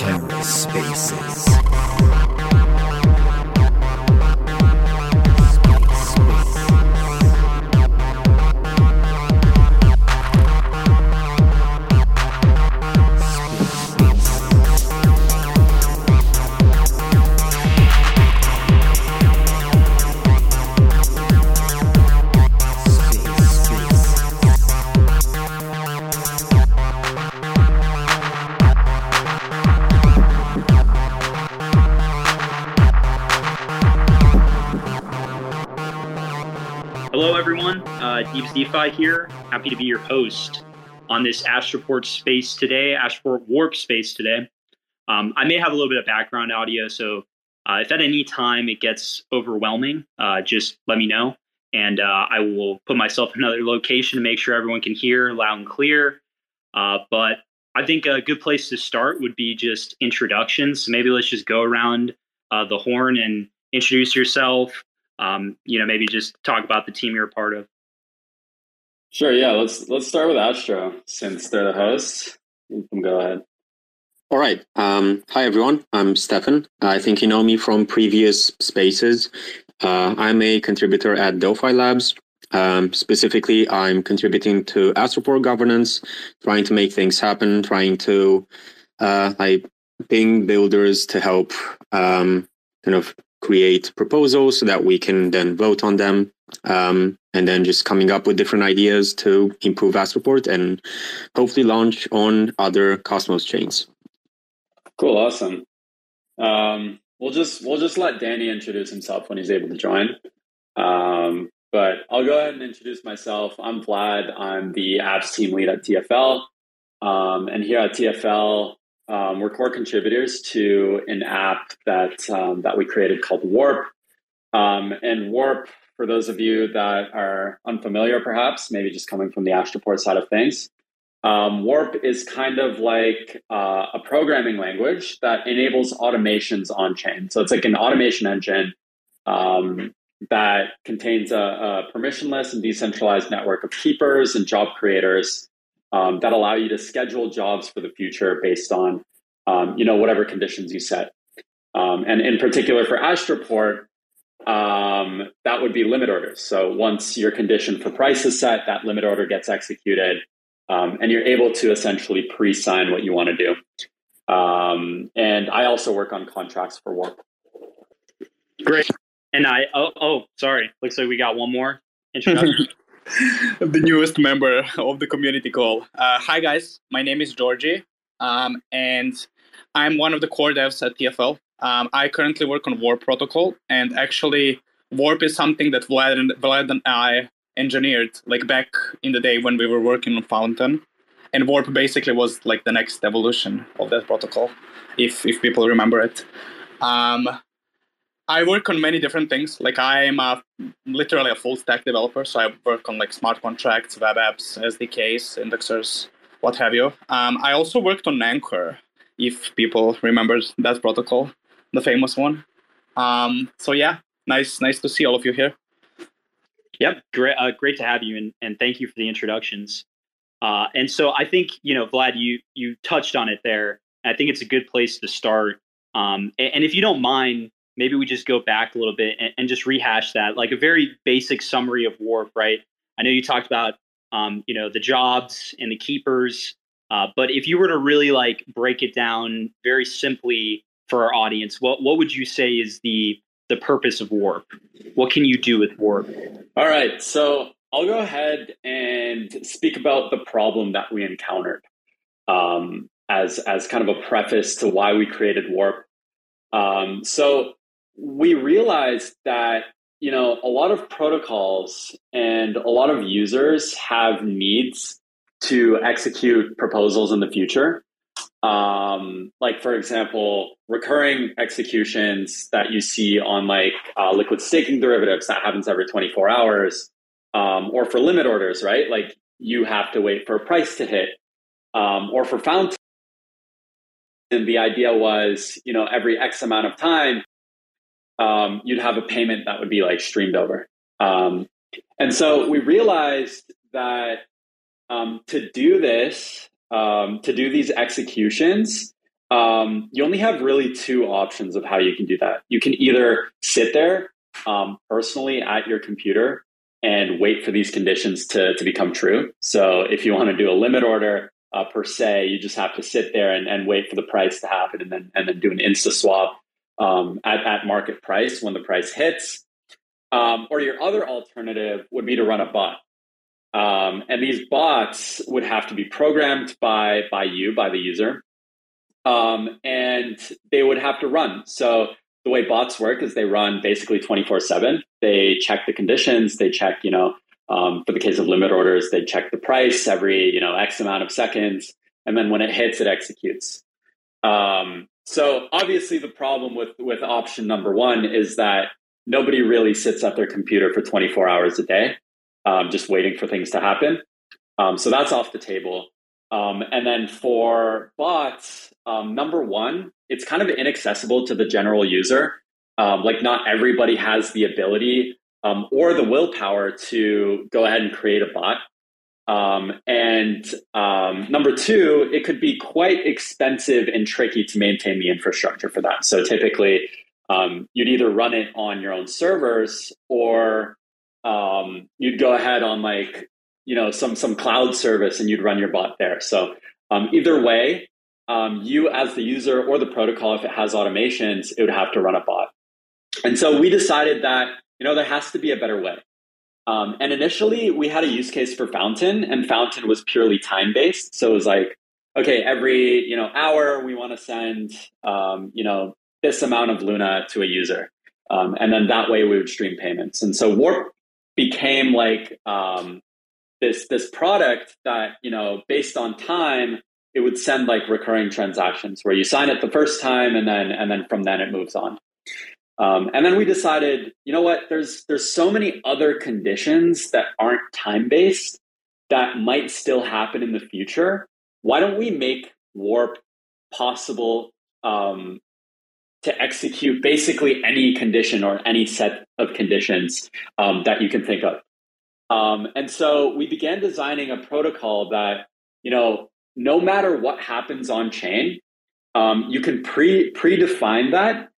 Terra Spaces. DeFi here. Happy to be your host on this Astroport space today, Astroport Warp space today. Um, I may have a little bit of background audio, so uh, if at any time it gets overwhelming, uh, just let me know, and uh, I will put myself in another location to make sure everyone can hear loud and clear. Uh, but I think a good place to start would be just introductions. So maybe let's just go around uh, the horn and introduce yourself. Um, you know, maybe just talk about the team you're a part of. Sure. Yeah. Let's let's start with Astro since they're the hosts. You can go ahead. All right. Um, hi everyone. I'm Stefan. I think you know me from previous spaces. Uh, I'm a contributor at Delphi Labs. Um, specifically, I'm contributing to Astroport governance, trying to make things happen, trying to uh, like ping builders to help um, kind of create proposals so that we can then vote on them um, and then just coming up with different ideas to improve Astroport and hopefully launch on other Cosmos chains. Cool, awesome. Um, we'll just we'll just let Danny introduce himself when he's able to join. Um, but I'll go ahead and introduce myself. I'm Vlad. I'm the apps team lead at TFL. Um, and here at TFL, um, we're core contributors to an app that um, that we created called Warp. Um, and Warp for those of you that are unfamiliar, perhaps, maybe just coming from the Astroport side of things, um, Warp is kind of like uh, a programming language that enables automations on chain. So it's like an automation engine um, that contains a, a, permissionless and decentralized network of keepers and job creators um, that allow you to schedule jobs for the future based on um, you know whatever conditions you set. Um, and in particular for Astroport, um, that would be limit orders. So once your condition for price is set, that limit order gets executed, um, and you're able to essentially pre-sign what you want to do. Um, and I also work on contracts for Warp. Great. And I oh, oh sorry, looks like we got one more introduction. the newest member of the community call. Uh, hi guys, my name is Djordje, um, and I'm one of the core devs at TFL. Um, I currently work on Warp protocol, and actually, Warp is something that Vlad and, Vlad and I engineered like back in the day when we were working on Fountain. And Warp basically was like the next evolution of that protocol, if if people remember it. Um, I work on many different things. Like I'm a, literally a full stack developer, so I work on like smart contracts, web apps, SDKs, indexers, what have you. Um, I also worked on Anchor, if people remember that protocol the famous one. Um, so yeah, nice, nice to see all of you here. Yep, great, uh, great to have you, and, and thank you for the introductions. Uh, and so I think you know, Vlad, you you touched on it there. I think it's a good place to start. Um, and, and, if you don't mind, maybe we just go back a little bit and, and, just rehash that, like a very basic summary of Warp, right? I know you talked about um, you know the jobs and the keepers, uh, but if you were to really like break it down very simply for our audience, what what would you say is the the purpose of Warp? What can you do with Warp? All right, so I'll go ahead and speak about the problem that we encountered um, as as kind of a preface to why we created Warp. Um, so we realized that you know a lot of protocols and a lot of users have needs to execute proposals in the future. Um, like for example recurring executions that you see on like uh, liquid staking derivatives that happens every 24 hours um, or for limit orders right? Like you have to wait for a price to hit. Um, or for fountain and the idea was you know every x amount of time um, you'd have a payment that would be like streamed over um, And so we realized that um, to do this, um, to do these executions, um, you only have really two options of how you can do that. You can either sit there um, personally at your computer and wait for these conditions to, to become true. So if you want to do a limit order uh, per se, you just have to sit there and, and wait for the price to happen and then and then do an insta swap um, at, at market price when the price hits. Um, or your other alternative would be to run a bot. Um, and these bots would have to be programmed by by you, by the user, um, and they would have to run. So the way bots work is they run basically twenty four seven. They check the conditions. They check, you know, um, for the case of limit orders, they check the price every you know x amount of seconds, and then when it hits, it executes. Um, so obviously, the problem with with option number one is that nobody really sits at their computer for 24 hours a day, um, just waiting for things to happen. Um, so that's off the table. Um, and then for bots, um, number one, it's kind of inaccessible to the general user. Um, like not everybody has the ability um, or the willpower to go ahead and create a bot. Um, and um, number two, it could be quite expensive and tricky to maintain the infrastructure for that. So typically, um, you'd either run it on your own servers or um, you'd go ahead on like you know some some cloud service and you'd run your bot there. So um, either way, um, you as the user or the protocol, if it has automations, it would have to run a bot. And so we decided that you know there has to be a better way. Um, and initially, we had a use case for Fountain, and Fountain was purely time based. So it was like, okay, every you know hour we want to send um, you know this amount of Luna to a user, um, and then that way we would stream payments. And so Warp became like um, this this product that you know based on time it would send like recurring transactions where you sign it the first time and then and then from then it moves on. Um, and then we decided, you know what? There's there's so many other conditions that aren't time based that might still happen in the future. Why don't we make warp possible um, to execute basically any condition or any set of conditions um, that you can think of? Um, and so we began designing a protocol that you know no matter what happens on chain, um, you can pre predefine that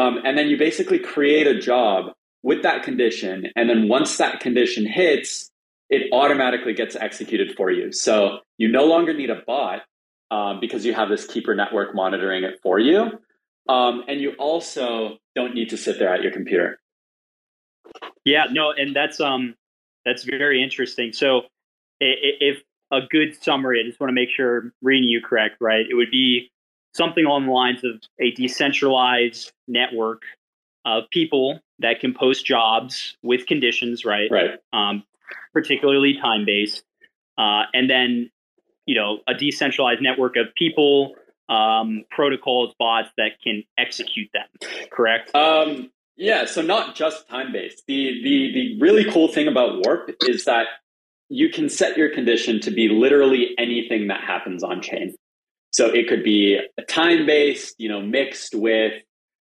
um, and then you basically create a job with that condition. And then once that condition hits, it automatically gets executed for you. So you no longer need a bot um, because you have this keeper network monitoring it for you. Um, and you also don't need to sit there at your computer. Yeah, no, and that's um that's very interesting. So if a good summary, I just want to make sure I'm reading you correct, right? It would be something along the lines of a decentralized network of people that can post jobs with conditions, right? Right. Um, particularly time based, uh, and then you know a decentralized network of people, um, protocols, bots that can execute them. Correct. Um, yeah. So not just time based. The the the really cool thing about Warp is that you can set your condition to be literally anything that happens on chain. So it could be a time based, you know, mixed with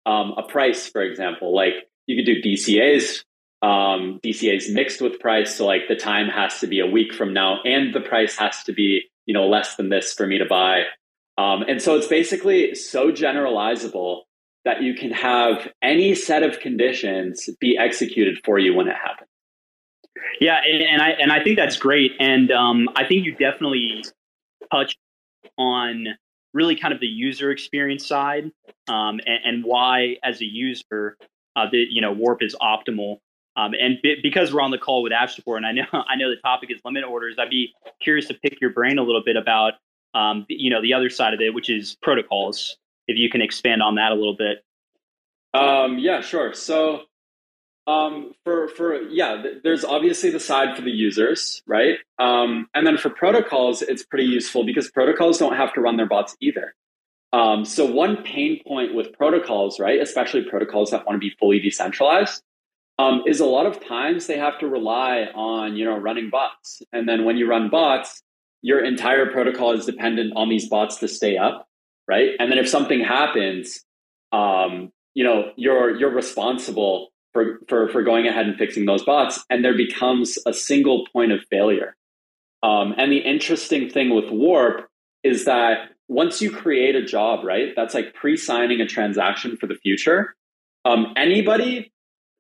um, a price, for example. Like you could do DCAs, um, DCAs mixed with price. So like the time has to be a week from now, and the price has to be you know less than this for me to buy. Um, and so it's basically so generalizable that you can have any set of conditions be executed for you when it happens. Yeah, and, and I and I think that's great, and um, I think you definitely touch on really kind of the user experience side um, and, and, why, as a user, uh, the you know Warp is optimal. Um, and b- because we're on the call with Astroport, and I know I know the topic is limit orders, I'd be curious to pick your brain a little bit about um, you know the other side of it, which is protocols. If you can expand on that a little bit. Um, yeah, sure. So um, for for yeah, th- there's obviously the side for the users, right? Um, and then for protocols, it's pretty useful because protocols don't have to run their bots either. Um, so one pain point with protocols, right, especially protocols that want to be fully decentralized, um, is a lot of times they have to rely on you know running bots, and then when you run bots, your entire protocol is dependent on these bots to stay up, right? And then if something happens, um, you know you're you're responsible for, for, for going ahead and fixing those bots, and there becomes a single point of failure. Um, and the interesting thing with Warp is that once you create a job, right, that's like pre signing a transaction for the future, um, anybody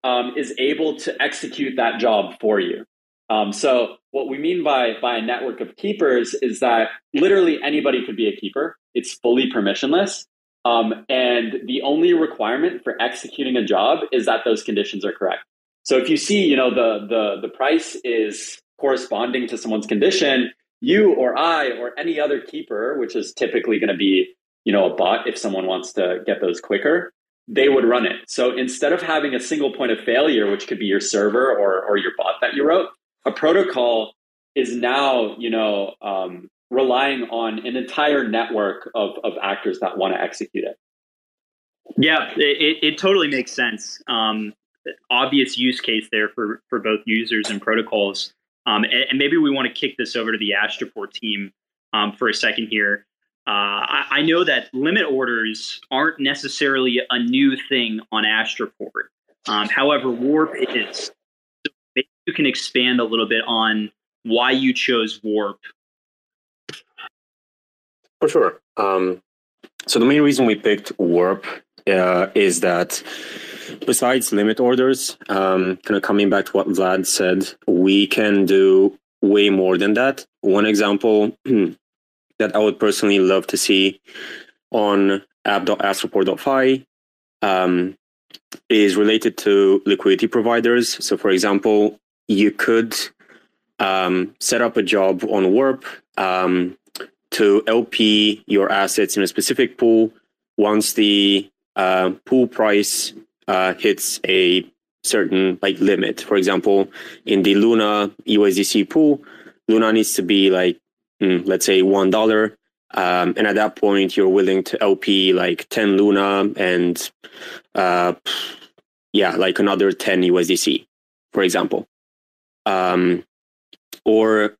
um, is able to execute that job for you. Um, so what we mean by by a network of keepers is that literally anybody could be a keeper. It's fully permissionless, um, and the only requirement for executing a job is that those conditions are correct. So if you see, you know, the the the price is corresponding to someone's condition, you or I or any other keeper, which is typically going to be, you know, a bot if someone wants to get those quicker, they would run it. So instead of having a single point of failure, which could be your server or or your bot that you wrote, a protocol is now, you know, um, relying on an entire network of, of actors that want to execute it. Yeah, it, it totally makes sense. Um, obvious use case there for, for both users and protocols. Um, and, and, maybe we want to kick this over to the Astroport team um, for a second here. Uh, I, I, know that limit orders aren't necessarily a new thing on Astroport. Um, however, Warp is. So maybe you can expand a little bit on why you chose Warp for sure. Um, so the main reason we picked Warp uh, is that besides limit orders, um, kind of coming back to what Vlad said, we can do way more than that. One example that I would personally love to see on app.astroport.fi um, is related to liquidity providers. So, for example, you could um, set up a job on Warp um, to LP your assets in a specific pool once the uh, pool price uh, hits a certain like limit. For example, in the Luna USDC pool, Luna needs to be like mm, let's say one dollar, um, and at that point you're willing to LP like ten Luna and uh, yeah, like another ten USDC, for example. Um, or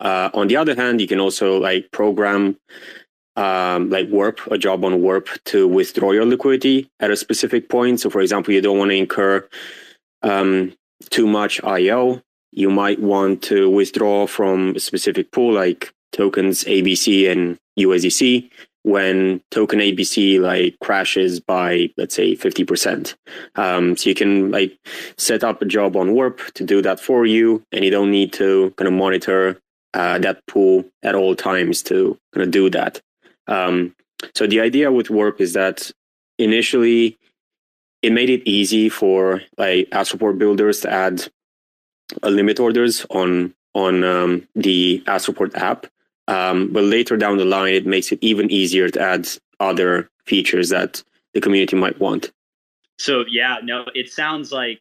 uh, on the other hand, you can also like program um, like Warp, a job on Warp to withdraw your liquidity at a specific point. So, for example, you don't want to incur um, too much IL. You might want to withdraw from a specific pool like tokens ABC and USDC when token ABC like crashes by let's say 50%. Um, so you can like set up a job on Warp to do that for you and you don't need to kind of monitor uh, that pool at all times to kind of do that. Um, so the idea with Warp is that initially it made it easy for like Astroport builders to add a limit orders on on um, the Astroport app. Um, but later down the line, it makes it even easier to add other features that the community might want. So yeah, no, it sounds like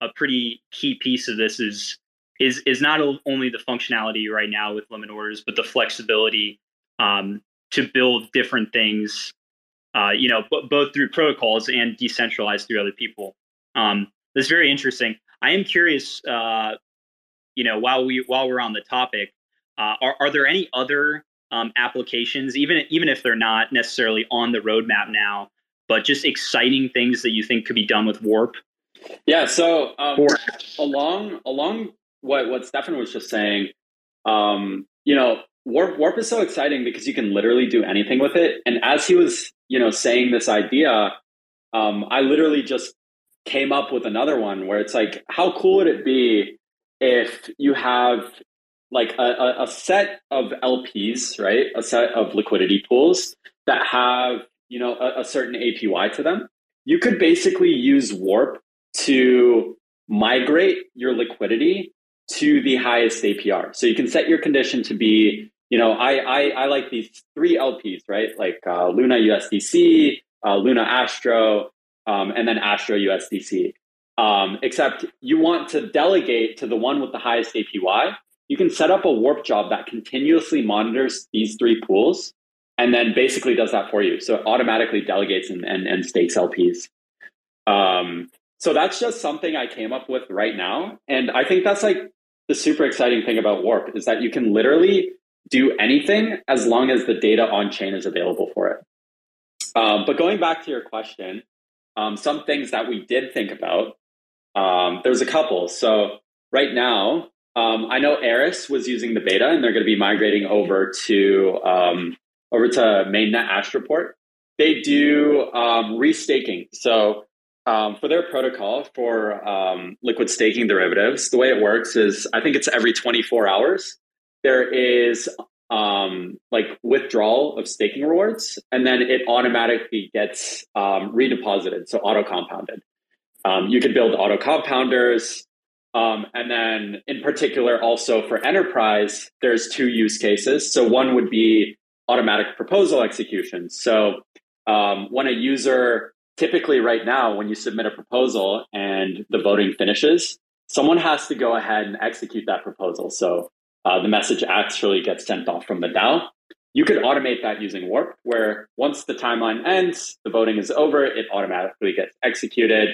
a pretty key piece of this is is is not only the functionality right now with limit orders, but the flexibility um, to build different things. Uh, you know, b- both through protocols and decentralized through other people. Um, that's very interesting. I am curious. Uh, you know, while we while we're on the topic, uh, are are there any other um, applications, even even if they're not necessarily on the roadmap now, but just exciting things that you think could be done with Warp? Yeah. So um, along along what what Stefan was just saying, um, you know, warp warp is so exciting because you can literally do anything with it. And as he was, you know, saying this idea, um, I literally just came up with another one where it's like, how cool would it be if you have like a, a set of LPs, right? A set of liquidity pools that have, you know, a, a certain APY to them. You could basically use Warp to migrate your liquidity to the highest APR. So you can set your condition to be, you know, I I, I like these three LPs, right? Like uh, Luna USDC, uh, Luna Astro, um, and then Astro USDC. Um, except you want to delegate to the one with the highest APY. You can set up a warp job that continuously monitors these three pools and then basically does that for you. So it automatically delegates and, and, and stakes LPs. Um, so that's just something I came up with right now. And I think that's like the super exciting thing about Warp is that you can literally do anything as long as the data on chain is available for it. Um, but going back to your question, um, some things that we did think about Um, there's a couple. So right now, um, I know Eris was using the beta, and they're going to be migrating over to um, over to mainnet Astroport. They do um, restaking. So um, for their protocol for um, liquid staking derivatives, the way it works is I think it's every 24 hours. There is um, like withdrawal of staking rewards, and then it automatically gets um, redeposited, so auto compounded. Um, you can build auto compounders. Um, and then, in particular, also for enterprise, there's two use cases. So, one would be automatic proposal execution. So, when a user, typically right now, when you submit a proposal and the voting finishes, someone has to go ahead and execute that proposal. So, uh, the message actually gets sent off from the DAO. You could automate that using Warp, where once the timeline ends, the voting is over, it automatically gets executed.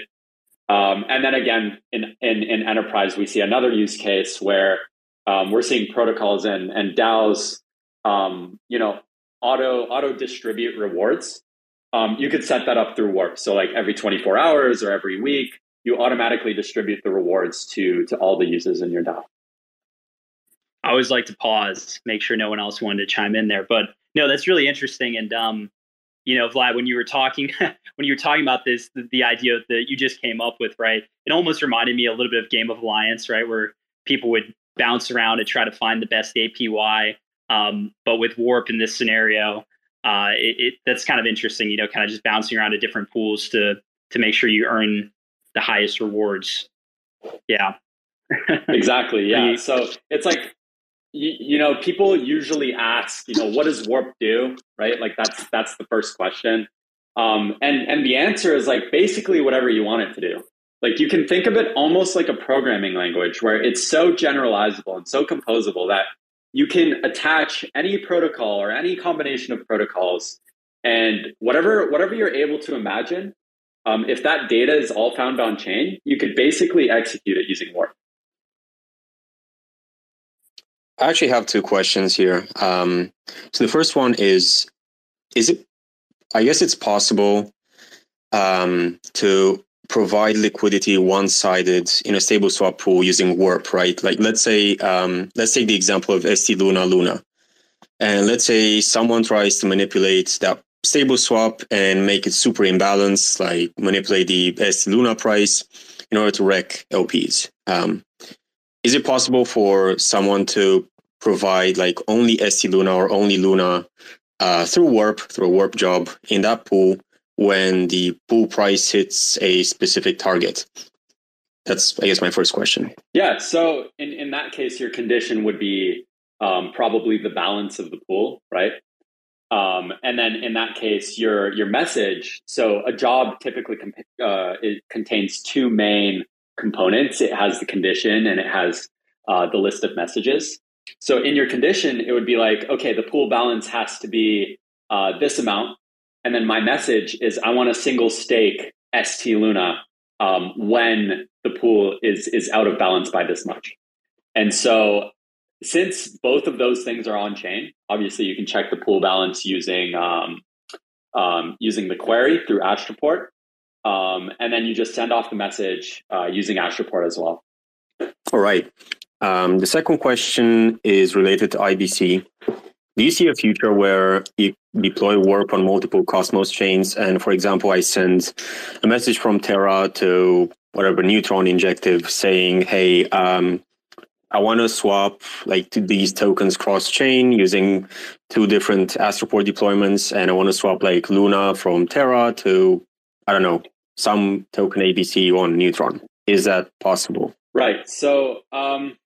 Um, and then again, in, in, in, enterprise, we see another use case where um, we're seeing protocols and, and DAOs, um, you know, auto auto distribute rewards. Um, you could set that up through Warp. So like every 24 hours or every week, you automatically distribute the rewards to to all the users in your DAO. I always like to pause, make sure no one else wanted to chime in there. But no, that's really interesting. And um, you know, Vlad, when you were talking when you were talking about this, the, the, idea that you just came up with, right? It almost reminded me a little bit of Game of Alliance, right, where people would bounce around and try to find the best APY. Um, but with Warp in this scenario, uh, it, it, that's kind of interesting. You know, kind of just bouncing around to different pools to to make sure you earn the highest rewards. Yeah. exactly. Yeah. So it's like you, you know, people usually ask, you know, what does warp do? Right? Like that's that's the first question. Um, and and the answer is like basically whatever you want it to do. Like you can think of it almost like a programming language where it's so generalizable and so composable that you can attach any protocol or any combination of protocols and whatever whatever you're able to imagine. Um, if that data is all found on chain, you could basically execute it using Warp. I actually have two questions here. Um, so the first one is, is it, I guess it's possible um, to provide liquidity one-sided in a stable swap pool using warp, right? Like let's say, um, let's take the example of ST Luna Luna. And let's say someone tries to manipulate that stable swap and make it super imbalanced, like manipulate the ST Luna price in order to wreck LPs. Um, is it possible for someone to provide like only ST Luna or only Luna uh, through Warp, through a Warp job in that pool when the pool price hits a specific target? That's, I guess, my first question. Yeah. So in, in that case, your condition would be um, probably the balance of the pool, right? Um, and then in that case, your your message. So a job typically uh, it contains two main components. It has the condition and it has uh, the list of messages. So in your condition, it would be like, okay, the pool balance has to be uh, this amount. And then my message is I want a single stake ST Luna um, when the pool is is out of balance by this much. And so since both of those things are on chain, obviously you can check the pool balance using um, um, using the query through Astroport. Um, and then you just send off the message uh, using Astroport as well. All right. Um, the second question is related to IBC. Do you see a future where you deploy Warp on multiple Cosmos chains? And for example, I send a message from Terra to whatever Neutron Injective saying, hey, um, I want to swap like these tokens cross chain using two different Astroport deployments. And I want to swap like Luna from Terra to, I don't know, some token ABC on Neutron. Is that possible? Right. So, um,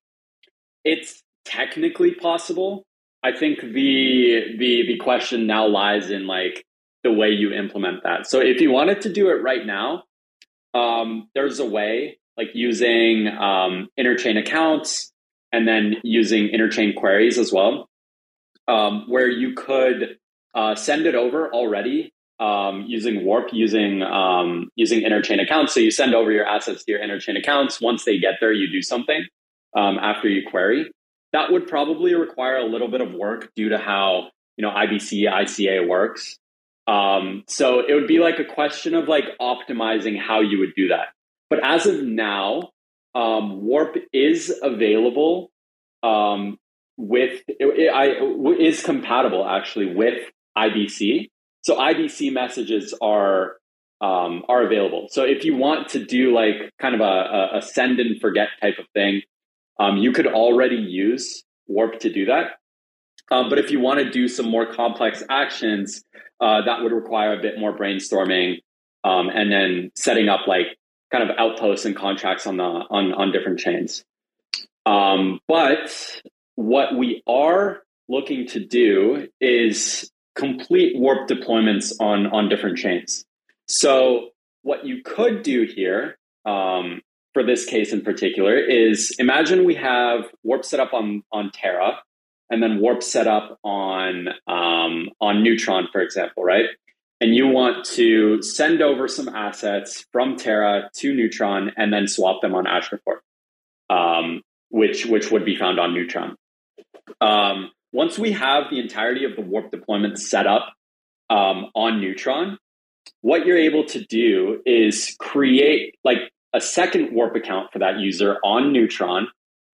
it's technically possible. I think the the the question now lies in like the way you implement that. So if you wanted to do it right now, um, there's a way like using um, interchain accounts and then using interchain queries as well, um, where you could uh, send it over already um, using Warp, using um, using interchain accounts. So you send over your assets to your interchain accounts. Once they get there, you do something um, after you query. That would probably require a little bit of work due to how you know IBC ICA works. Um, so it would be like a question of like optimizing how you would do that. but as of now, um, Warp is available um, with it, it, I, is compatible actually with IBC. So IBC messages are um, are available. So if you want to do like kind of a, a send and forget type of thing, um, you could already use Warp to do that. Um, but if you want to do some more complex actions, uh, that would require a bit more brainstorming um, and then setting up like kind of outposts and contracts on the on on different chains. Um, but what we are looking to do is complete warp deployments on on different chains. So what you could do here um, for this case in particular is imagine we have warp set up on on Terra and then warp set up on um, on Neutron, for example, right? And you want to send over some assets from Terra to Neutron and then swap them on AstroPort, um, which which would be found on Neutron. Um, once we have the entirety of the warp deployment set up um, on Neutron, what you're able to do is create like a second warp account for that user on Neutron,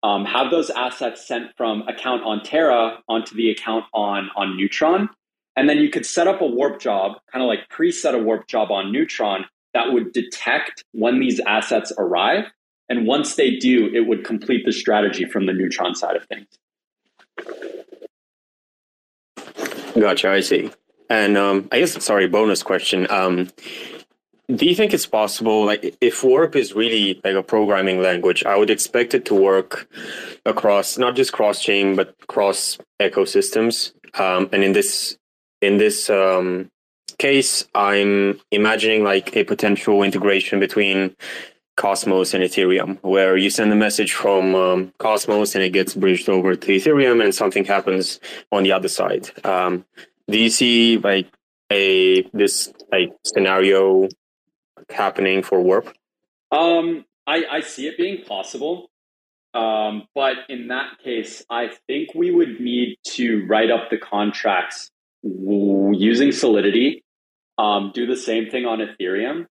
um, have those assets sent from account on Terra onto the account on, on Neutron. And then you could set up a warp job, kind of like preset a warp job on Neutron that would detect when these assets arrive. And once they do, it would complete the strategy from the Neutron side of things. Gotcha, I see. And um, I guess, sorry, bonus question. Um, do you think it's possible, like, if Warp is really like a programming language, I would expect it to work across not just cross chain but cross ecosystems. Um, and in this in this um, case, I'm imagining like a potential integration between Cosmos and Ethereum, where you send a message from um, Cosmos and it gets bridged over to Ethereum, and something happens on the other side. Um, do you see like a this like scenario happening for Warp? Um, I, I see it being possible. Um, but in that case, I think we would need to write up the contracts using Solidity, um, do the same thing on Ethereum.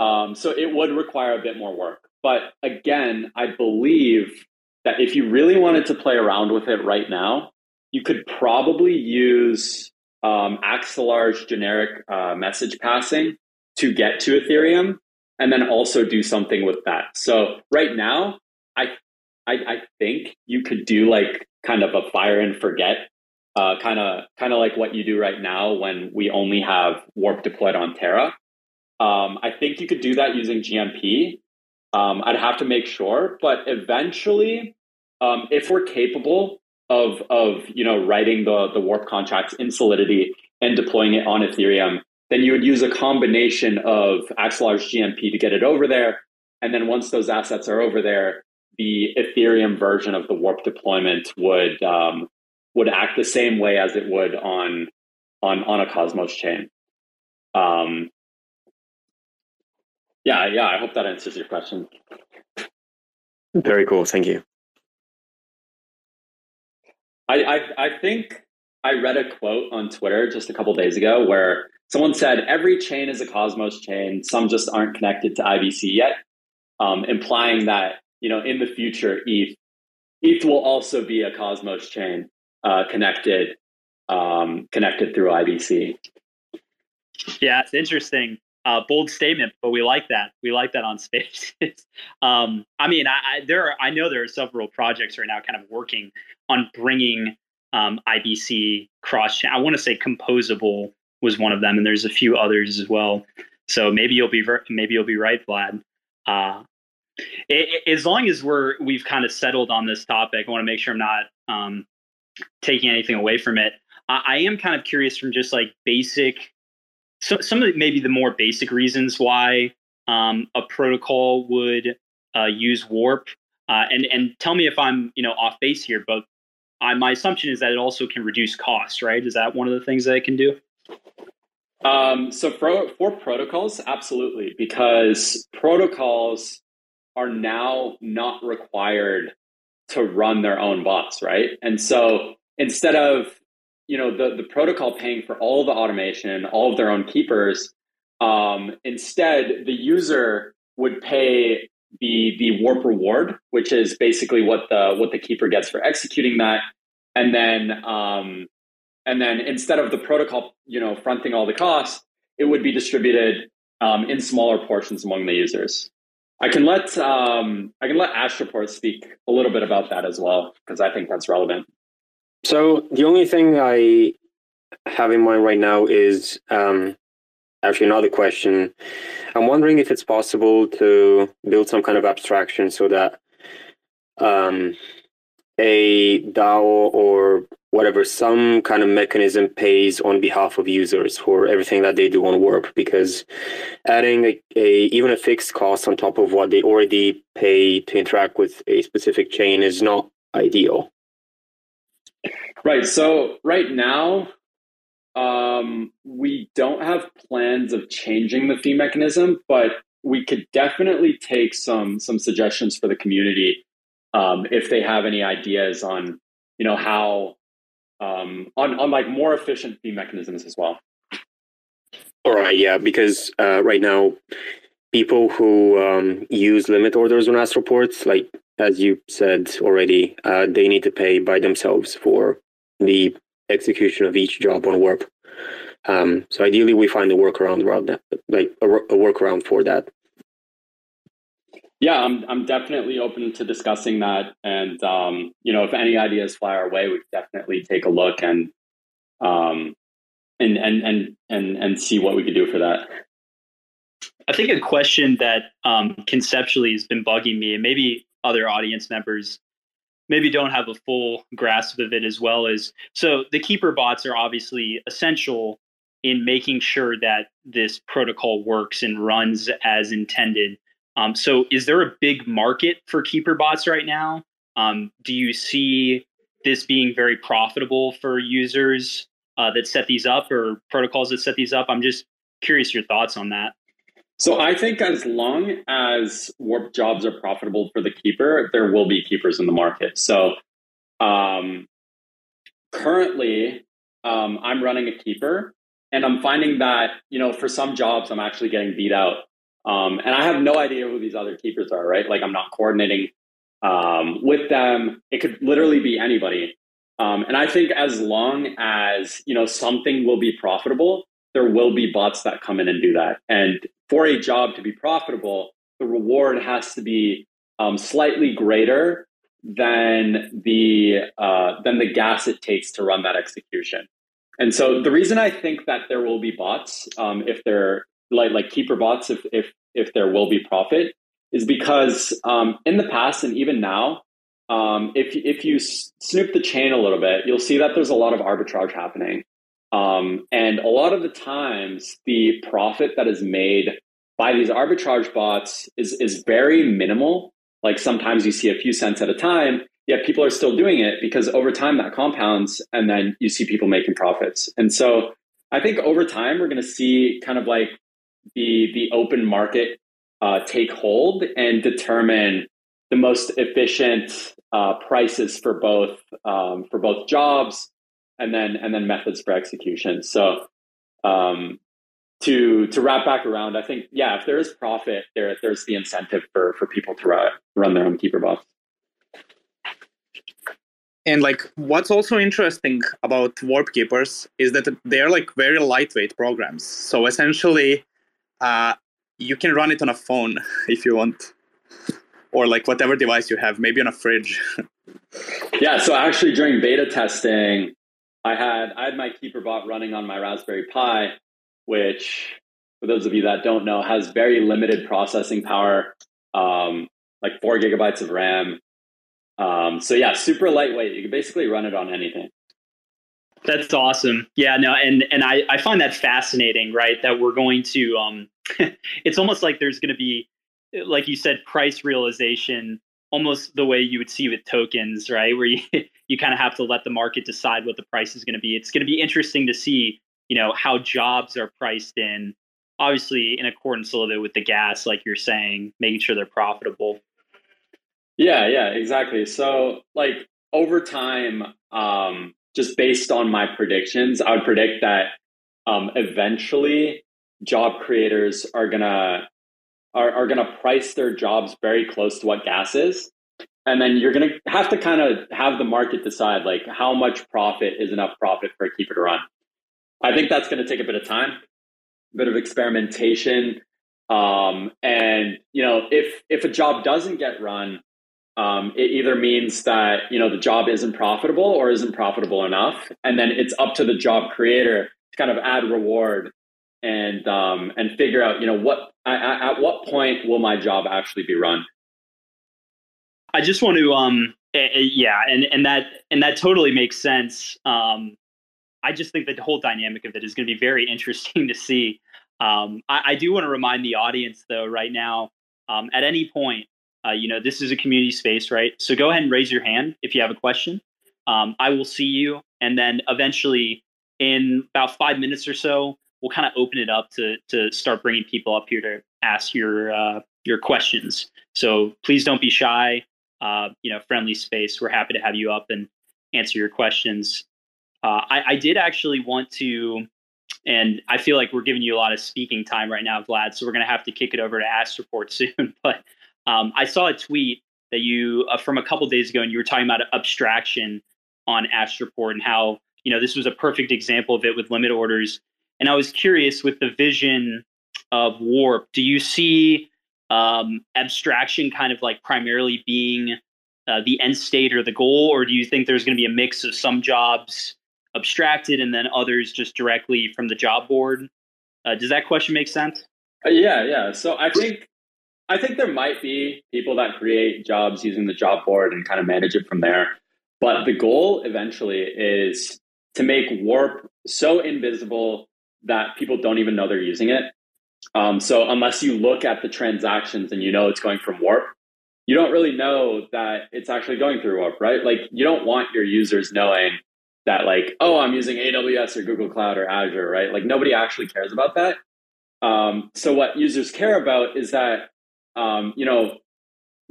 Um, so it would require a bit more work. But again, I believe that if you really wanted to play around with it right now, you could probably use um, Axelar's generic uh, message passing to get to Ethereum, and then also do something with that. So right now, I I, I think you could do like kind of a fire and forget, kind of kind of like what you do right now when we only have Warp deployed on Terra. Um, I think you could do that using GMP. Um, I'd have to make sure, but eventually, um, if we're capable of of you know writing the the warp contracts in Solidity and deploying it on Ethereum, then you would use a combination of Axelar's GMP to get it over there, and then once those assets are over there, the Ethereum version of the warp deployment would um, would act the same way as it would on on on a Cosmos chain. Um, yeah, yeah. I hope that answers your question. Very cool. Thank you. I, I, I think I read a quote on Twitter just a couple days ago where someone said every chain is a Cosmos chain. Some just aren't connected to IBC yet, um, implying that you know in the future ETH ETH will also be a Cosmos chain uh, connected um, connected through IBC. Yeah, it's interesting. Uh, bold statement, but we like that. We like that on Spaces. um, I mean, I, I, there are, I know there are several projects right now kind of working on bringing um, IBC cross. I want to say composable was one of them, and there's a few others as well. So maybe you'll be maybe you'll be right, Vlad. Uh, it, it, as long as we're we've kind of settled on this topic, I want to make sure I'm not um, taking anything away from it. I, I am kind of curious from just like basic so some of the, maybe the more basic reasons why um, a protocol would uh, use warp uh, and and tell me if i'm you know off base here but I, my assumption is that it also can reduce costs right is that one of the things that it can do um, so for, for protocols absolutely because protocols are now not required to run their own bots right and so instead of you know the the protocol paying for all the automation, all of their own keepers. Um, instead, the user would pay the the warp reward, which is basically what the what the keeper gets for executing that, and then um, and then instead of the protocol, you know, fronting all the costs, it would be distributed um, in smaller portions among the users. I can let um, I can let Astroport speak a little bit about that as well because I think that's relevant. So the only thing I have in mind right now is um, actually another question. I'm wondering if it's possible to build some kind of abstraction so that um, a DAO or whatever, some kind of mechanism pays on behalf of users for everything that they do on Warp. Because adding a, a even a fixed cost on top of what they already pay to interact with a specific chain is not ideal. Right. So right now, um, we don't have plans of changing the fee mechanism, but we could definitely take some some suggestions for the community um, if they have any ideas on you know how um, on on like more efficient fee mechanisms as well. All right, yeah, because uh, right now people who um, use limit orders on Astroports, like as you said already, uh, they need to pay by themselves for the execution of each job on Warp. Um, so ideally, we find a workaround around that, like a, a workaround for that. Yeah, I'm I'm definitely open to discussing that, and um, you know, if any ideas fly our way, we definitely take a look and um, and and and and and see what we could do for that. I think a question that um, conceptually has been bugging me, and maybe other audience members maybe don't have a full grasp of it as well as so the keeper bots are obviously essential in making sure that this protocol works and runs as intended. Um, so, is there a big market for keeper bots right now? Um, do you see this being very profitable for users uh, that set these up or protocols that set these up? I'm just curious your thoughts on that. So I think as long as warp jobs are profitable for the keeper, there will be keepers in the market. So um, currently, um, I'm running a keeper, and I'm finding that you know for some jobs I'm actually getting beat out, um, and I have no idea who these other keepers are. Right, like I'm not coordinating um, with them. It could literally be anybody. Um, and I think as long as you know something will be profitable, there will be bots that come in and do that. And for a job to be profitable, the reward has to be um, slightly greater than the uh, than the gas it takes to run that execution. And so the reason I think that there will be bots, um, if they're like like keeper bots, if if if there will be profit, is because um, in the past and even now, um, if if you snoop the chain a little bit, you'll see that there's a lot of arbitrage happening. Um, and a lot of the times, the profit that is made by these arbitrage bots is, is very minimal. Like sometimes you see a few cents at a time, yet people are still doing it because over time that compounds and then you see people making profits. And so I think over time we're going to see kind of like the, the open market uh, take hold and determine the most efficient uh, prices for both um, for both jobs and then and then methods for execution. So um, to to wrap back around, I think yeah, if there is profit, there there's the incentive for for people to run, run their own keeper bots. And like what's also interesting about warp keepers is that they're like very lightweight programs. So essentially, uh, you can run it on a phone if you want, or like whatever device you have, maybe on a fridge. yeah. So actually, during beta testing, I had I had my keeper bot running on my Raspberry Pi, which for those of you that don't know has very limited processing power, um, like four gigabytes of RAM. Um, so yeah, super lightweight. You can basically run it on anything. That's awesome. Yeah, no, and and I I find that fascinating, right? That we're going to um, it's almost like there's going to be, like you said, price realization almost the way you would see with tokens, right? Where you you kind of have to let the market decide what the price is going to be. It's going to be interesting to see, you know, how jobs are priced in, obviously in accordance a little bit with the gas, like you're saying, making sure they're profitable. Yeah, yeah, exactly. So like over time, um, just based on my predictions, I would predict that um, eventually job creators are gonna are, are going to price their jobs very close to what gas is. And then you're going to have to kind of have the market decide like how much profit is enough profit for a keeper to run. I think that's going to take a bit of time, a bit of experimentation. Um, and you know, if if a job doesn't get run, um, it either means that you know the job isn't profitable or isn't profitable enough, and then it's up to the job creator to kind of add reward and um, and figure out you know what at, at what point will my job actually be run. I just want to um yeah, and and that and that totally makes sense. Um, I just think that the whole dynamic of it is going to be very interesting to see. Um, I, I, do want to remind the audience, though, right now, um, at any point, uh, you know, this is a community space, right? So go ahead and raise your hand if you have a question. Um, I will see you, and then eventually, in about five minutes or so, we'll kind of open it up to to start bringing people up here to ask your uh, your questions. So please don't be shy. Uh, you know, friendly space. We're happy to have you up and answer your questions. Uh, I, I, did actually want to, and I feel like we're giving you a lot of speaking time right now, Vlad. So we're going to have to kick it over to Astroport soon. But um, I saw a tweet that you uh, from a couple days ago, and you were talking about abstraction on Astroport and how you know this was a perfect example of it with limit orders. And I was curious with the vision of Warp, do you see um, abstraction kind of like primarily being uh, the end state or the goal, or do you think there's going to be a mix of some jobs abstracted and then others just directly from the job board? Uh, does that question make sense? Uh, yeah, yeah. So I think I think there might be people that create jobs using the job board and kind of manage it from there. But the goal eventually is to make Warp so invisible that people don't even know they're using it. Um, so unless you look at the transactions and you know it's going from Warp, you don't really know that it's actually going through Warp, right? Like you don't want your users knowing that like, oh, I'm using AWS or Google Cloud or Azure, right? Like nobody actually cares about that. Um, so what users care about is that um, you know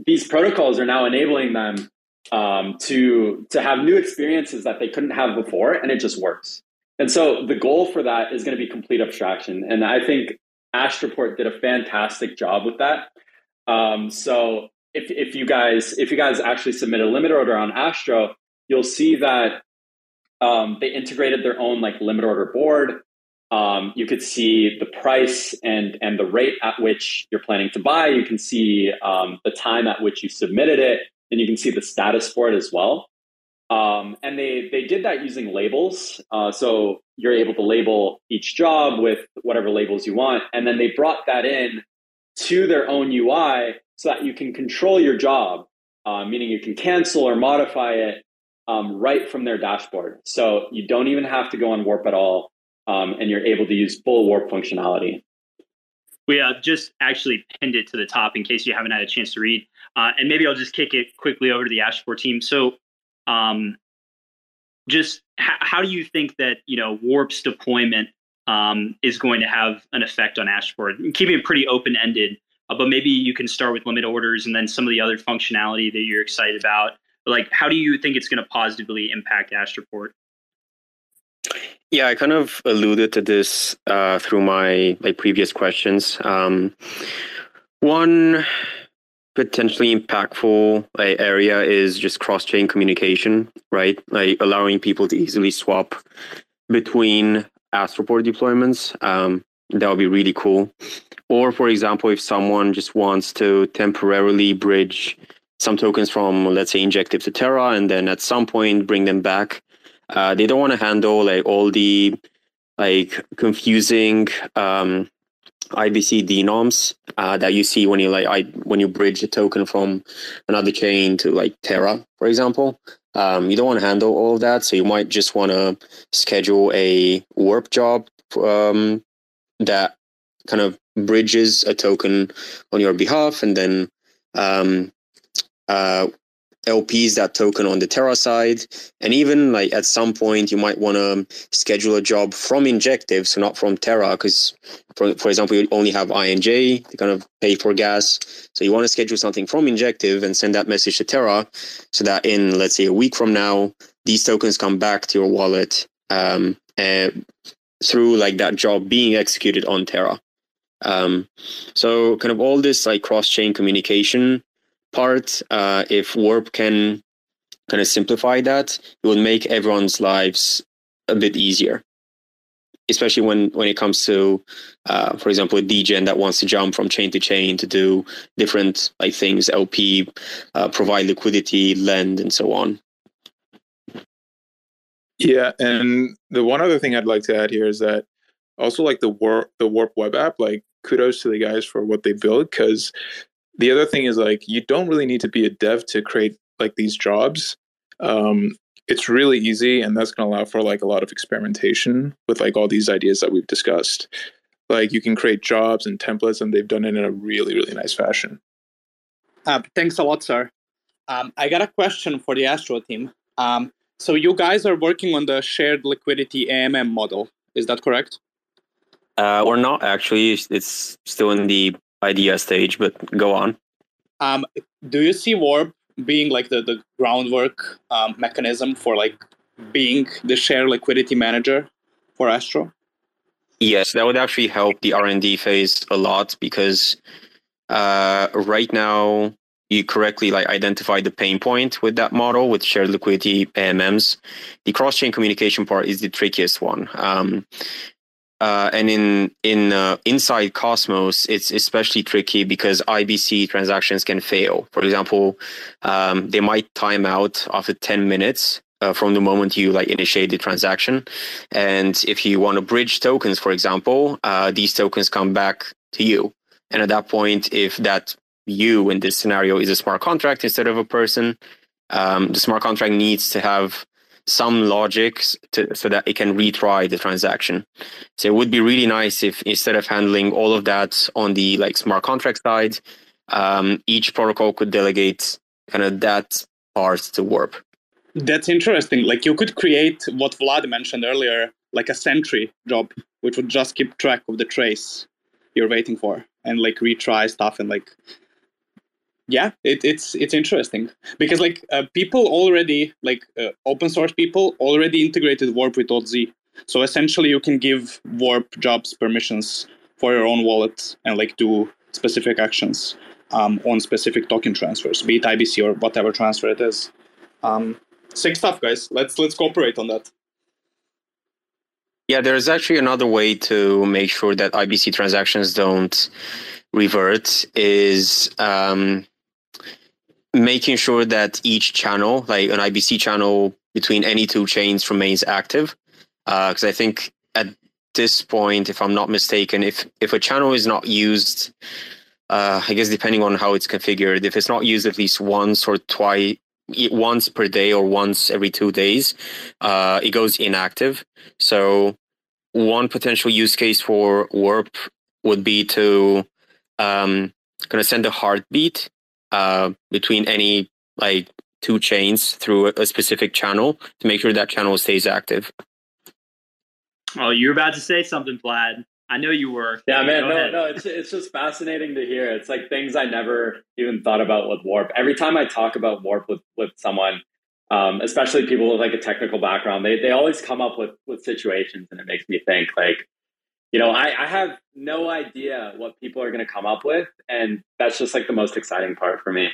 these protocols are now enabling them um, to to have new experiences that they couldn't have before, and it just works. And so the goal for that is going to be complete abstraction. And I think Astroport did a fantastic job with that. Um, so if, if you guys if you guys actually submit a limit order on Astro, you'll see that um, they integrated their own like limit order board. Um, you could see the price and and the rate at which you're planning to buy. You can see um, the time at which you submitted it, and you can see the status for it as well. Um, and they they did that using labels. Uh, so you're able to label each job with whatever labels you want, and then they brought that in to their own UI so that you can control your job, uh, meaning you can cancel or modify it um, right from their dashboard. So you don't even have to go on Warp at all, um, and you're able to use full Warp functionality. We uh, just actually pinned it to the top in case you haven't had a chance to read. Uh, and maybe I'll just kick it quickly over to the Astroport team. So um, just h- how do you think that you know Warp's deployment um, is going to have an effect on Astroport? Keeping it pretty open ended, uh, but maybe you can start with limit orders and then some of the other functionality that you're excited about. Like, how do you think it's going to positively impact Astroport? Yeah, I kind of alluded to this uh, through my my previous questions. Um, one potentially impactful area is just cross-chain communication, right? Like allowing people to easily swap between Astroport deployments. Um, that would be really cool. Or, for example, if someone just wants to temporarily bridge some tokens from, let's say, Injective to Terra, and then at some point bring them back, uh, they don't want to handle like all the like confusing um, IBC denoms uh, that you see when you like I, when you bridge a token from another chain to like Terra, for example. Um, you don't want to handle all of that, so you might just want to schedule a warp job um, that kind of bridges a token on your behalf, and then um, uh, LPs that token on the Terra side. And even like at some point, you might want to schedule a job from Injective, so not from Terra, because for, for example, you only have INJ to kind of pay for gas. So you want to schedule something from Injective and send that message to Terra so that in, let's say, a week from now, these tokens come back to your wallet um, through like that job being executed on Terra. Um, so kind of all this like cross chain communication part, uh, if Warp can kind of simplify that, it would make everyone's lives a bit easier. Especially when, when it comes to, uh, for example, a degen that wants to jump from chain to chain to do different like things, LP, uh, provide liquidity, lend, and so on. Yeah, and the one other thing I'd like to add here is that also like the warp the warp web app like kudos to the guys for what they build because the other thing is like you don't really need to be a dev to create like these jobs. Um, it's really easy and that's going to allow for like a lot of experimentation with like all these ideas that we've discussed. Like you can create jobs and templates and they've done it in a really really nice fashion. Uh, thanks a lot sir. Um, i got a question for the astro team. Um, so you guys are working on the shared liquidity amm model. Is that correct? Uh, or not actually. It's still in the idea stage, but go on. Um, do you see Warp being like the, the groundwork um, mechanism for like being the share liquidity manager for Astro? Yes, that would actually help the R and D phase a lot because uh, right now you correctly like identify the pain point with that model with shared liquidity AMMs. The cross chain communication part is the trickiest one. Um, uh, and in in uh, inside Cosmos, it's especially tricky because IBC transactions can fail. For example, um, they might time out after ten minutes uh, from the moment you like initiate the transaction, and if you want to bridge tokens, for example, uh, these tokens come back to you. And at that point, if that you in this scenario is a smart contract instead of a person, um, the smart contract needs to have some logic to, so that it can retry the transaction. So it would be really nice if instead of handling all of that on the like smart contract side, um, each protocol could delegate kind of that part to Warp. That's interesting. Like you could create what Vlad mentioned earlier, like a sentry job, which would just keep track of the trace you're waiting for and like retry stuff and like yeah it, it's it's interesting. Because like uh, people already like uh, open source people already integrated warp with .z. So essentially you can give warp jobs permissions for your own wallet and like do specific actions um, on specific token transfers be it ibc or whatever transfer it is. Um, sick stuff guys. Let's let's cooperate on that. Yeah there's actually another way to make sure that ibc transactions don't revert is um, making sure that each channel, like an IBC channel between any two chains, remains active. Because uh, I think at this point, if I'm not mistaken, if if a channel is not used, uh, I guess depending on how it's configured, if it's not used at least once or twice, once per day or once every two days, uh, it goes inactive. So one potential use case for Warp would be to um, kind of send a heartbeat uh, between any like two chains through a, a specific channel to make sure that channel stays active. Oh, you're about to say something, Vlad. I know you were. Yeah, man. Go no, ahead. no. It's it's just fascinating to hear. It's like things I never even thought about with Warp. Every time I talk about Warp with with someone, um, especially people with like a technical background, they they always come up with with situations, and it makes me think like, you know, I, I have no idea what people are going to come up with, and that's just like the most exciting part for me.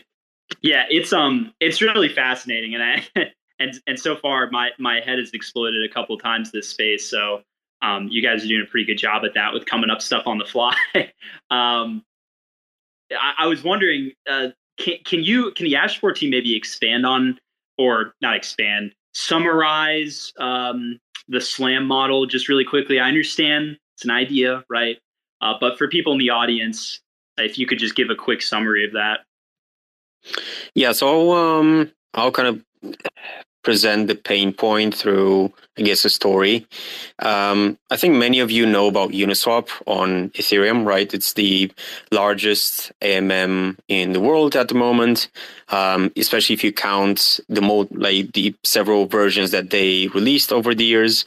Yeah, it's um, it's really fascinating, and I and and so far my my head has exploded a couple times this space. So um, you guys are doing a pretty good job at that with coming up stuff on the fly. um, I, I was wondering, uh, can can you can the Astroport team maybe expand on or not expand, summarize um, the SLAM model just really quickly? I understand it's an idea, right? Uh, but for people in the audience, if you could just give a quick summary of that. Yeah, so um, I'll kind of present the pain point through, I guess, a story. Um, I think many of you know about Uniswap on Ethereum, right? It's the largest AMM in the world at the moment, um, especially if you count the mo- like the several versions that they released over the years.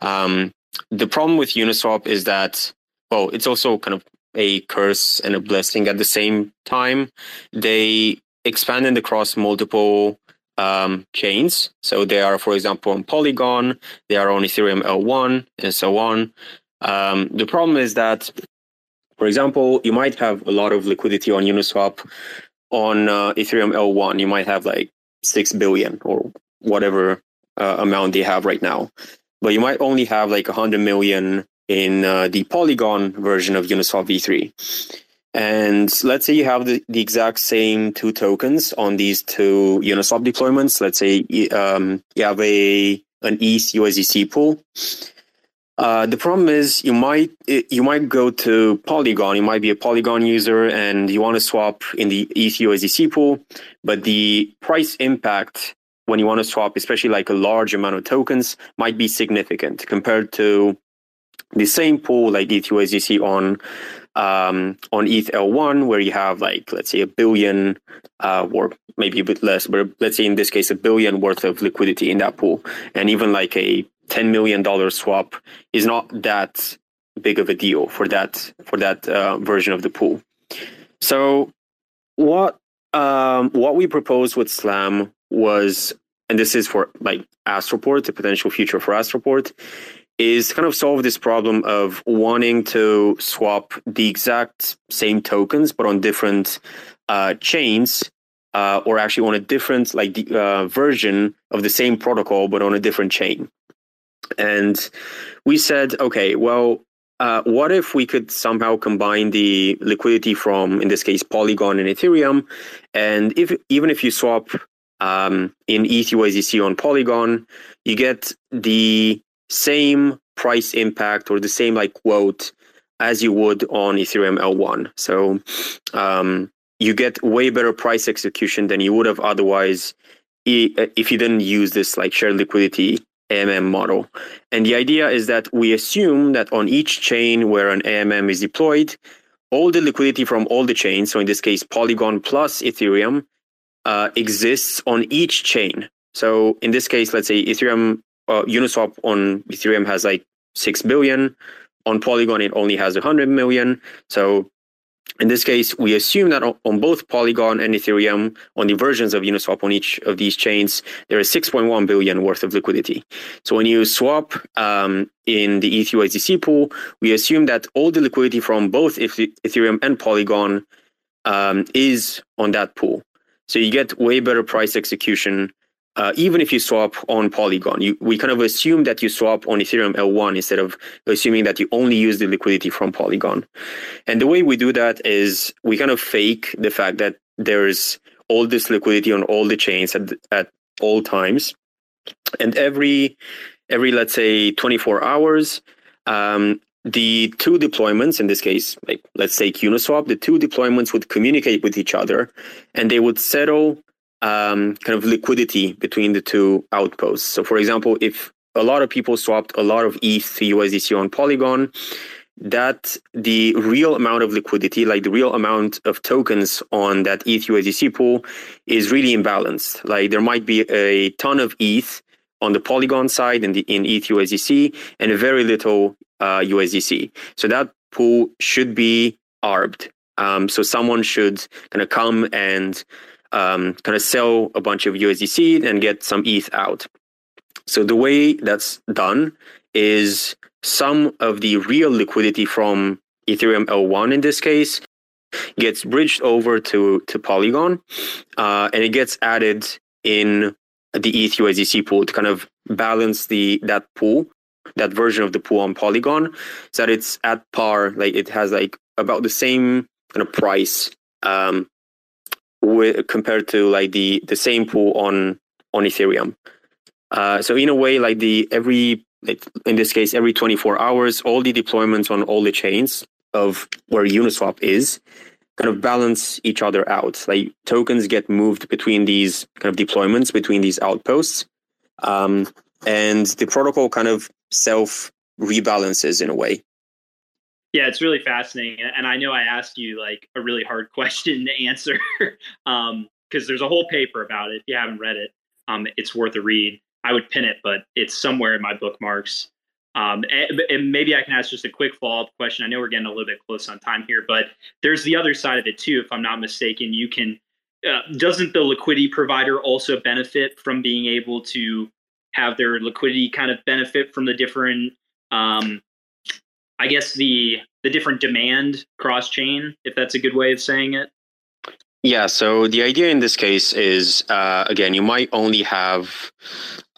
Um, the problem with Uniswap is that, well, it's also kind of a curse and a blessing at the same time. They expanded across multiple um, chains. So they are, for example, on Polygon, they are on Ethereum L1, and so on. Um, the problem is that For example, you might have a lot of liquidity on Uniswap on uh, Ethereum L1. You might have like six billion or whatever uh, amount they have right now, but you might only have like a hundred million in uh, the Polygon version of Uniswap v3. And let's say you have the, the exact same two tokens on these two Uniswap deployments. Let's say um, you have a an ETH USDC pool. Uh, the problem is you might you might go to Polygon. You might be a Polygon user and you want to swap in the ETH USDC pool, but the price impact when you want to swap, especially like a large amount of tokens, might be significant compared to the same pool like ETH USDC on um, on ETH L1, where you have like let's say a billion uh, or maybe a bit less, but let's say in this case a billion worth of liquidity in that pool, and even like a ten million dollar swap is not that big of a deal for that for that uh, version of the pool. So what um, what we proposed with Slam was, and this is for like Astroport, the potential future for Astroport, is kind of solve this problem of wanting to swap the exact same tokens but on different uh, chains uh, or actually on a different like uh, version of the same protocol but on a different chain. And we said okay well uh, what if we could somehow combine the liquidity from in this case polygon and ethereum? And if even if you swap um, in USDC on Polygon, you get the same price impact or the same like quote as you would on Ethereum L1. So um, you get way better price execution than you would have otherwise if you didn't use this like shared liquidity AMM model. And the idea is that we assume that on each chain where an AMM is deployed, all the liquidity from all the chains, so in this case Polygon plus Ethereum, uh, exists on each chain. So in this case, let's say Ethereum uh, Uniswap on Ethereum has like 6 billion. On Polygon, it only has 100 million. So in this case, we assume that on both Polygon and Ethereum, on the versions of Uniswap on each of these chains, there is 6.1 billion worth of liquidity. So when you swap um, in the ETH USDC pool, we assume that all the liquidity from both Ethereum and Polygon um, is on that pool. So you get way better price execution uh, even if you swap on Polygon, you, we kind of assume that you swap on Ethereum L1 instead of assuming that you only use the liquidity from Polygon. And the way we do that is we kind of fake the fact that there's all this liquidity on all the chains at, at all times. And every, every let's say, 24 hours, um, the two deployments, in this case, like let's say Uniswap, the two deployments would communicate with each other and they would settle um, kind of liquidity between the two outposts. So, for example, if a lot of people swapped a lot of ETH to USDC on Polygon, that the real amount of liquidity, like the real amount of tokens on that ETH USDC pool, is really imbalanced. Like there might be a ton of ETH on the Polygon side in the in ETH USDC and a very little uh, USDC. So that pool should be arbed. Um, so someone should kind of come and um, kind of sell a bunch of USDC and get some ETH out. So the way that's done is some of the real liquidity from Ethereum L1 in this case gets bridged over to to Polygon, uh, and it gets added in the ETH USDC pool to kind of balance the that pool, that version of the pool on Polygon, so that it's at par. Like it has like about the same kind of price um, with, compared to like the the same pool on on Ethereum. Uh, so in a way, like the every in this case, every 24 hours, all the deployments on all the chains of where Uniswap is kind of balance each other out. Like tokens get moved between these kind of deployments, between these outposts. Um, and the protocol kind of self rebalances in a way. Yeah, it's really fascinating, and I know I asked you like a really hard question to answer because um, there's a whole paper about it. If you haven't read it, um, it's worth a read. I would pin it, but it's somewhere in my bookmarks. Um, and, and, maybe I can ask just a quick follow up question. I know we're getting a little bit close on time here, but there's the other side of it too. If I'm not mistaken, you can uh, doesn't the liquidity provider also benefit from being able to have their liquidity kind of benefit from the different um, I guess the the different demand cross chain, if that's a good way of saying it. Yeah. So the idea in this case is uh, again, you might only have.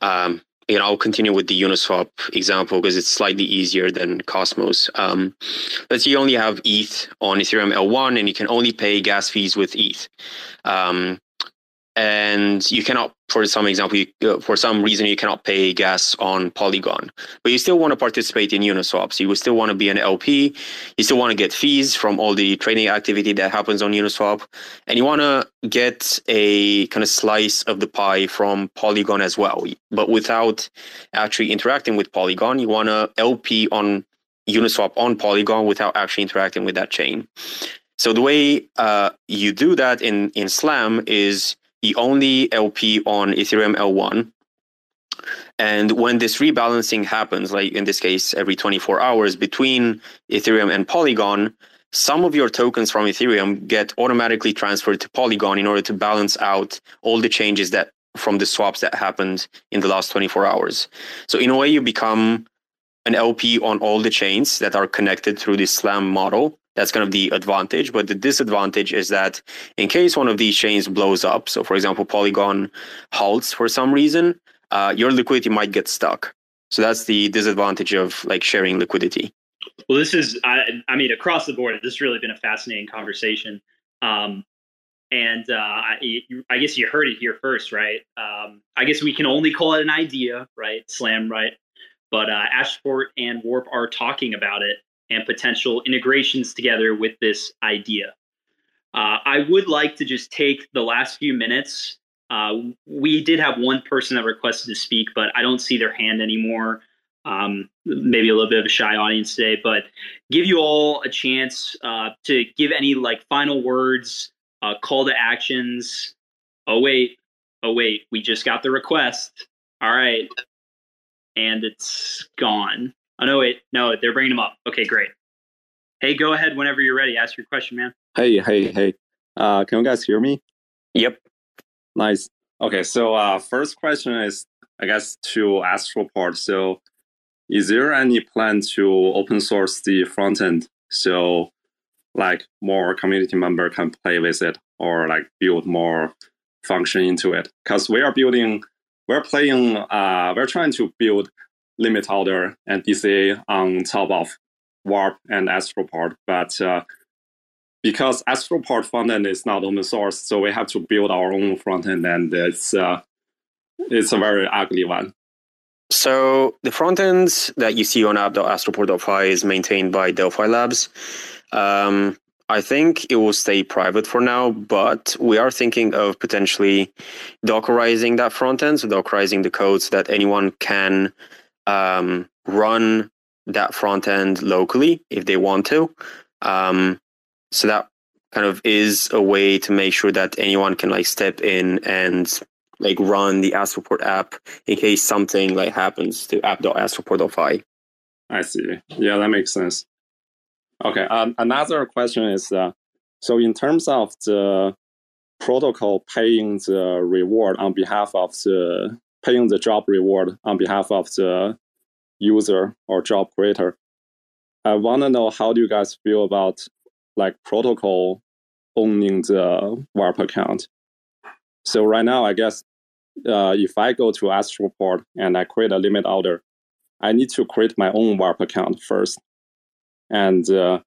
Um, you know, I'll continue with the Uniswap example because it's slightly easier than Cosmos. Um, let's say you only have ETH on Ethereum L1 and you can only pay gas fees with ETH. Um, and you cannot for some example you, uh, for some reason you cannot pay gas on polygon but you still want to participate in uniswap so you still want to be an lp you still want to get fees from all the trading activity that happens on uniswap. And you want to get a kind of slice of the pie from polygon as well. But without actually interacting with polygon you want to lp on uniswap on polygon without actually interacting with that chain. So the way uh, you do that in, in Slam is the only LP on Ethereum L1. And when this rebalancing happens, like in this case, every 24 hours between Ethereum and Polygon, some of your tokens from Ethereum get automatically transferred to Polygon in order to balance out all the changes that from the swaps that happened in the last 24 hours. So in a way, you become an LP on all the chains that are connected through this SLAM model. That's kind of the advantage. But the disadvantage is that in case one of these chains blows up, so for example, Polygon halts for some reason, uh, your liquidity might get stuck. So that's the disadvantage of like sharing liquidity. Well, this is, I, I mean, across the board, this has really been a fascinating conversation. Um, and uh, I, I, guess you heard it here first, right? Um, I guess we can only call it an idea, right? Slam, right? But uh, Astroport and Warp are talking about it and potential integrations together with this idea. Uh, I would like to just take the last few minutes. Uh, we did have one person that requested to speak, but I don't see their hand anymore. Um, maybe a little bit of a shy audience today, but give you all a chance uh, to give any like final words, uh, call to actions. Oh wait, oh wait, we just got the request. All right, and it's gone. Oh no, wait, no, they're bringing them up. Okay, great. Hey, go ahead whenever you're ready. Ask your question, man. Hey, hey, hey. Uh, can you guys hear me? Yep. Nice. Okay, so uh, first question is, I guess, to Astroport. So, is there any plan to open source the front end so, like, more community member can play with it or like build more function into it? Because we are building, we're playing, uh, we're trying to build limit order and DCA on top of Warp and Astroport. But uh, because Astroport frontend is not open source, so we have to build our own frontend, and it's uh, it's a very ugly one. So the frontend that you see on app.astroport.fi is maintained by Delphi Labs. Um, I think it will stay private for now, but we are thinking of potentially Dockerizing that frontend, so Dockerizing the code so that anyone can um, run that front end locally if they want to. Um, so that kind of is a way to make sure that anyone can like step in and like run the Astroport app in case something like happens to app.astroport.fi. I see. Yeah, that makes sense. Okay. Um, another question is uh, so in terms of the protocol paying the reward on behalf of the paying the job reward on behalf of the user or job creator. I want to know how do you guys feel about like protocol owning the Warp account? So right now, I guess uh, if I go to Astroport and I create a limit order, I need to create my own Warp account first. And uh,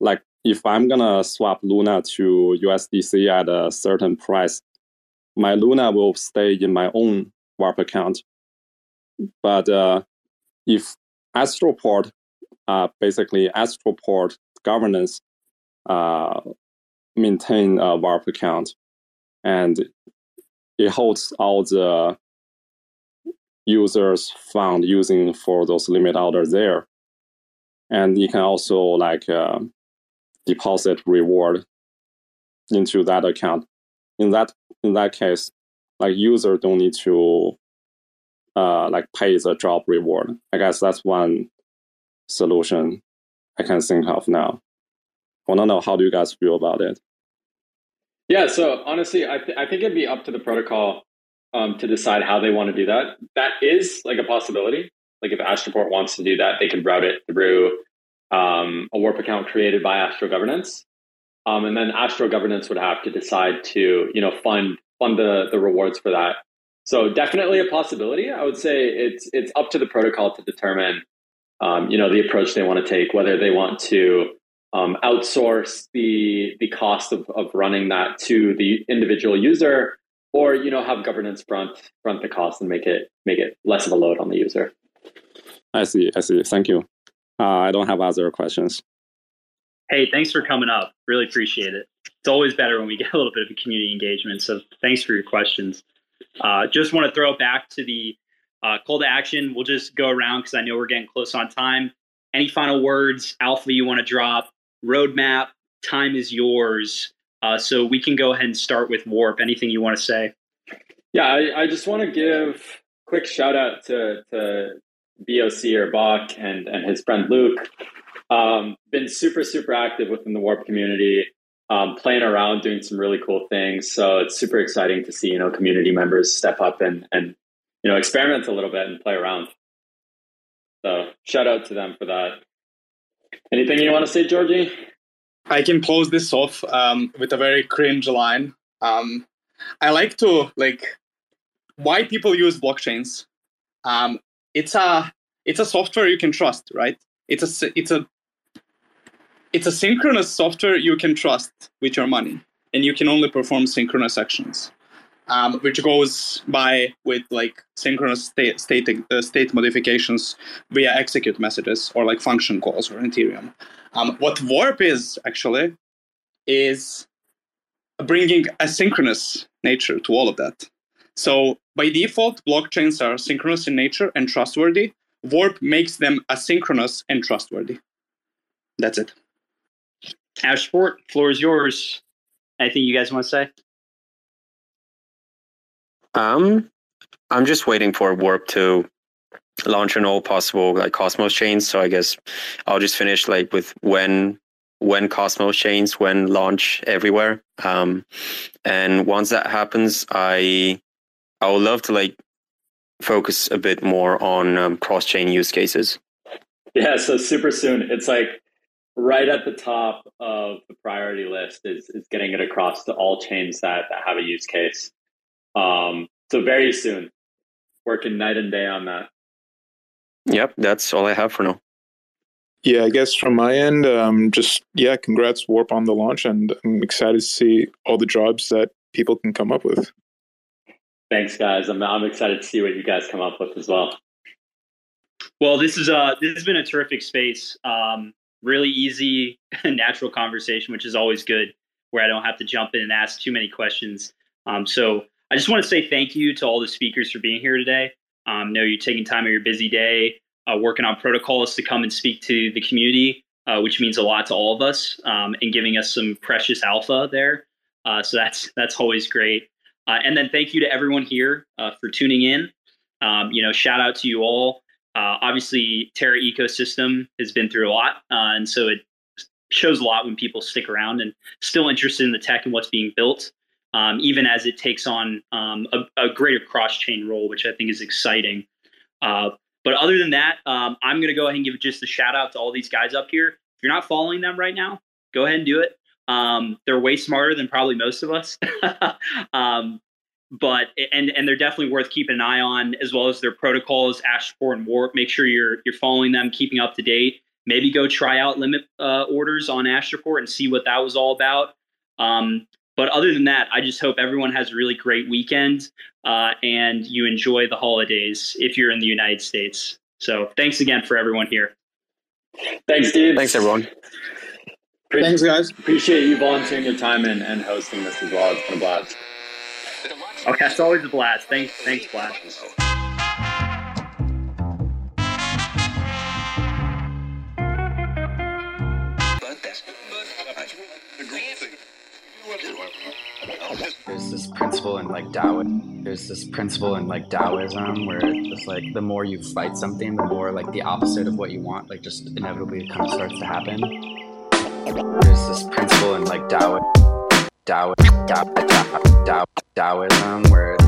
like if I'm gonna swap Luna to USDC at a certain price, my Luna will stay in my own Warp account. But uh, if Astroport, uh, basically Astroport governance uh, maintain a Warp account, and it holds all the users found using for those limit orders there, and you can also like uh, deposit reward into that account. In that in that case, like user don't need to uh, like pay the job reward. I guess that's one solution I can think of now. I want to know how do you guys feel about it? Yeah, so honestly, I, th- I think it'd be up to the protocol um, to decide how they want to do that. That is like a possibility. Like if Astroport wants to do that, they could route it through um, a warp account created by astro governance um, and then astro governance would have to decide to you know fund fund the the rewards for that. So definitely a possibility. I would say it's it's up to the protocol to determine um, you know the approach they want to take whether they want to um, outsource the the cost of, of running that to the individual user or you know have governance front front the cost and make it make it less of a load on the user. I see. I see. Thank you. Uh, i don't have other questions. Hey thanks for coming up. Really appreciate it it's always better when we get a little bit of a community engagement. So thanks for your questions. Uh, just want to throw it back to the uh, call to action. We'll just go around because i know we're getting close on time. Any final words alpha you want to drop? Roadmap time is yours. Uh, so we can go ahead and start with Warp. Anything you want to say? Yeah, I, I just want to give quick shout out to, to BOC or Bach and, and his friend Luke. Um, been super, super active within the Warp community, um, playing around, doing some really cool things. So it's super exciting to see, you know, community members step up and, and you know, experiment a little bit and play around. So shout out to them for that. Anything you want to say, Djordje? I can close this off um, with a very cringe line. Um, I like to like why people use blockchains. Um, it's a it's a software you can trust, right? It's a it's a it's a synchronous software you can trust with your money, and you can only perform synchronous actions, um, which goes by with like synchronous state state, uh, state modifications via execute messages or like function calls or Ethereum. Um, what Warp is actually is bringing a synchronous nature to all of that. So by default, blockchains are synchronous in nature and trustworthy. Warp makes them asynchronous and trustworthy. That's it. Astroport, floor is yours. Anything you guys want to say? Um, I'm just waiting for Warp to launch on all possible like Cosmos chains. So I guess I'll just finish like with when when Cosmos chains when launch everywhere. Um, and once that happens, I I would love to like focus a bit more on um, cross chain use cases. Yeah, so super soon. It's like right at the top of the priority list is is getting it across to all chains that, that have a use case. Um, so very soon, working night and day on that. Yep, that's all I have for now. Yeah, I guess from my end, um, just yeah, congrats Warp on the launch, and I'm excited to see all the jobs that people can come up with. Thanks, guys. I'm I'm excited to see what you guys come up with as well. Well, this is uh this has been a terrific space. Um, really easy, natural conversation, which is always good, where I don't have to jump in and ask too many questions. Um, so I just want to say thank you to all the speakers for being here today. Um, know you're taking time of your busy day, uh, working on protocols to come and speak to the community, uh, which means a lot to all of us, um, and giving us some precious alpha there. Uh, so that's that's always great. Uh, and then thank you to everyone here uh, for tuning in. Um, you know, shout out to you all. Uh, obviously, Terra ecosystem has been through a lot, and so it shows a lot when people stick around and still interested in the tech and what's being built um, even as it takes on um, a, a, greater cross chain role, which I think is exciting. Uh, but other than that, um, I'm going to go ahead and give just a shout out to all these guys up here. If you're not following them right now, go ahead and do it. Um, they're way smarter than probably most of us. But and and they're definitely worth keeping an eye on, as well as their protocols, Astroport and Warp. Make sure you're you're following them, keeping up to date. Maybe go try out limit uh, orders on Astroport and see what that was all about. Um, but other than that, I just hope everyone has a really great weekend uh, and you enjoy the holidays if you're in the United States. So thanks again for everyone here. Thanks, dude. Thanks, everyone. Pre- thanks, guys. Appreciate you volunteering your time and, and hosting this as well. It's been a blast. Okay, it's always a blast. Thanks, thanks, Blast. There's this principle in like Taoism. There's this principle in like Taoism where it's like the more you fight something, the more like the opposite of what you want, like just inevitably kind of starts to happen. There's this principle in like Taoism, Tao, Tao, Tao, Taoism where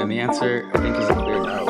And the answer, I think, is a clear no.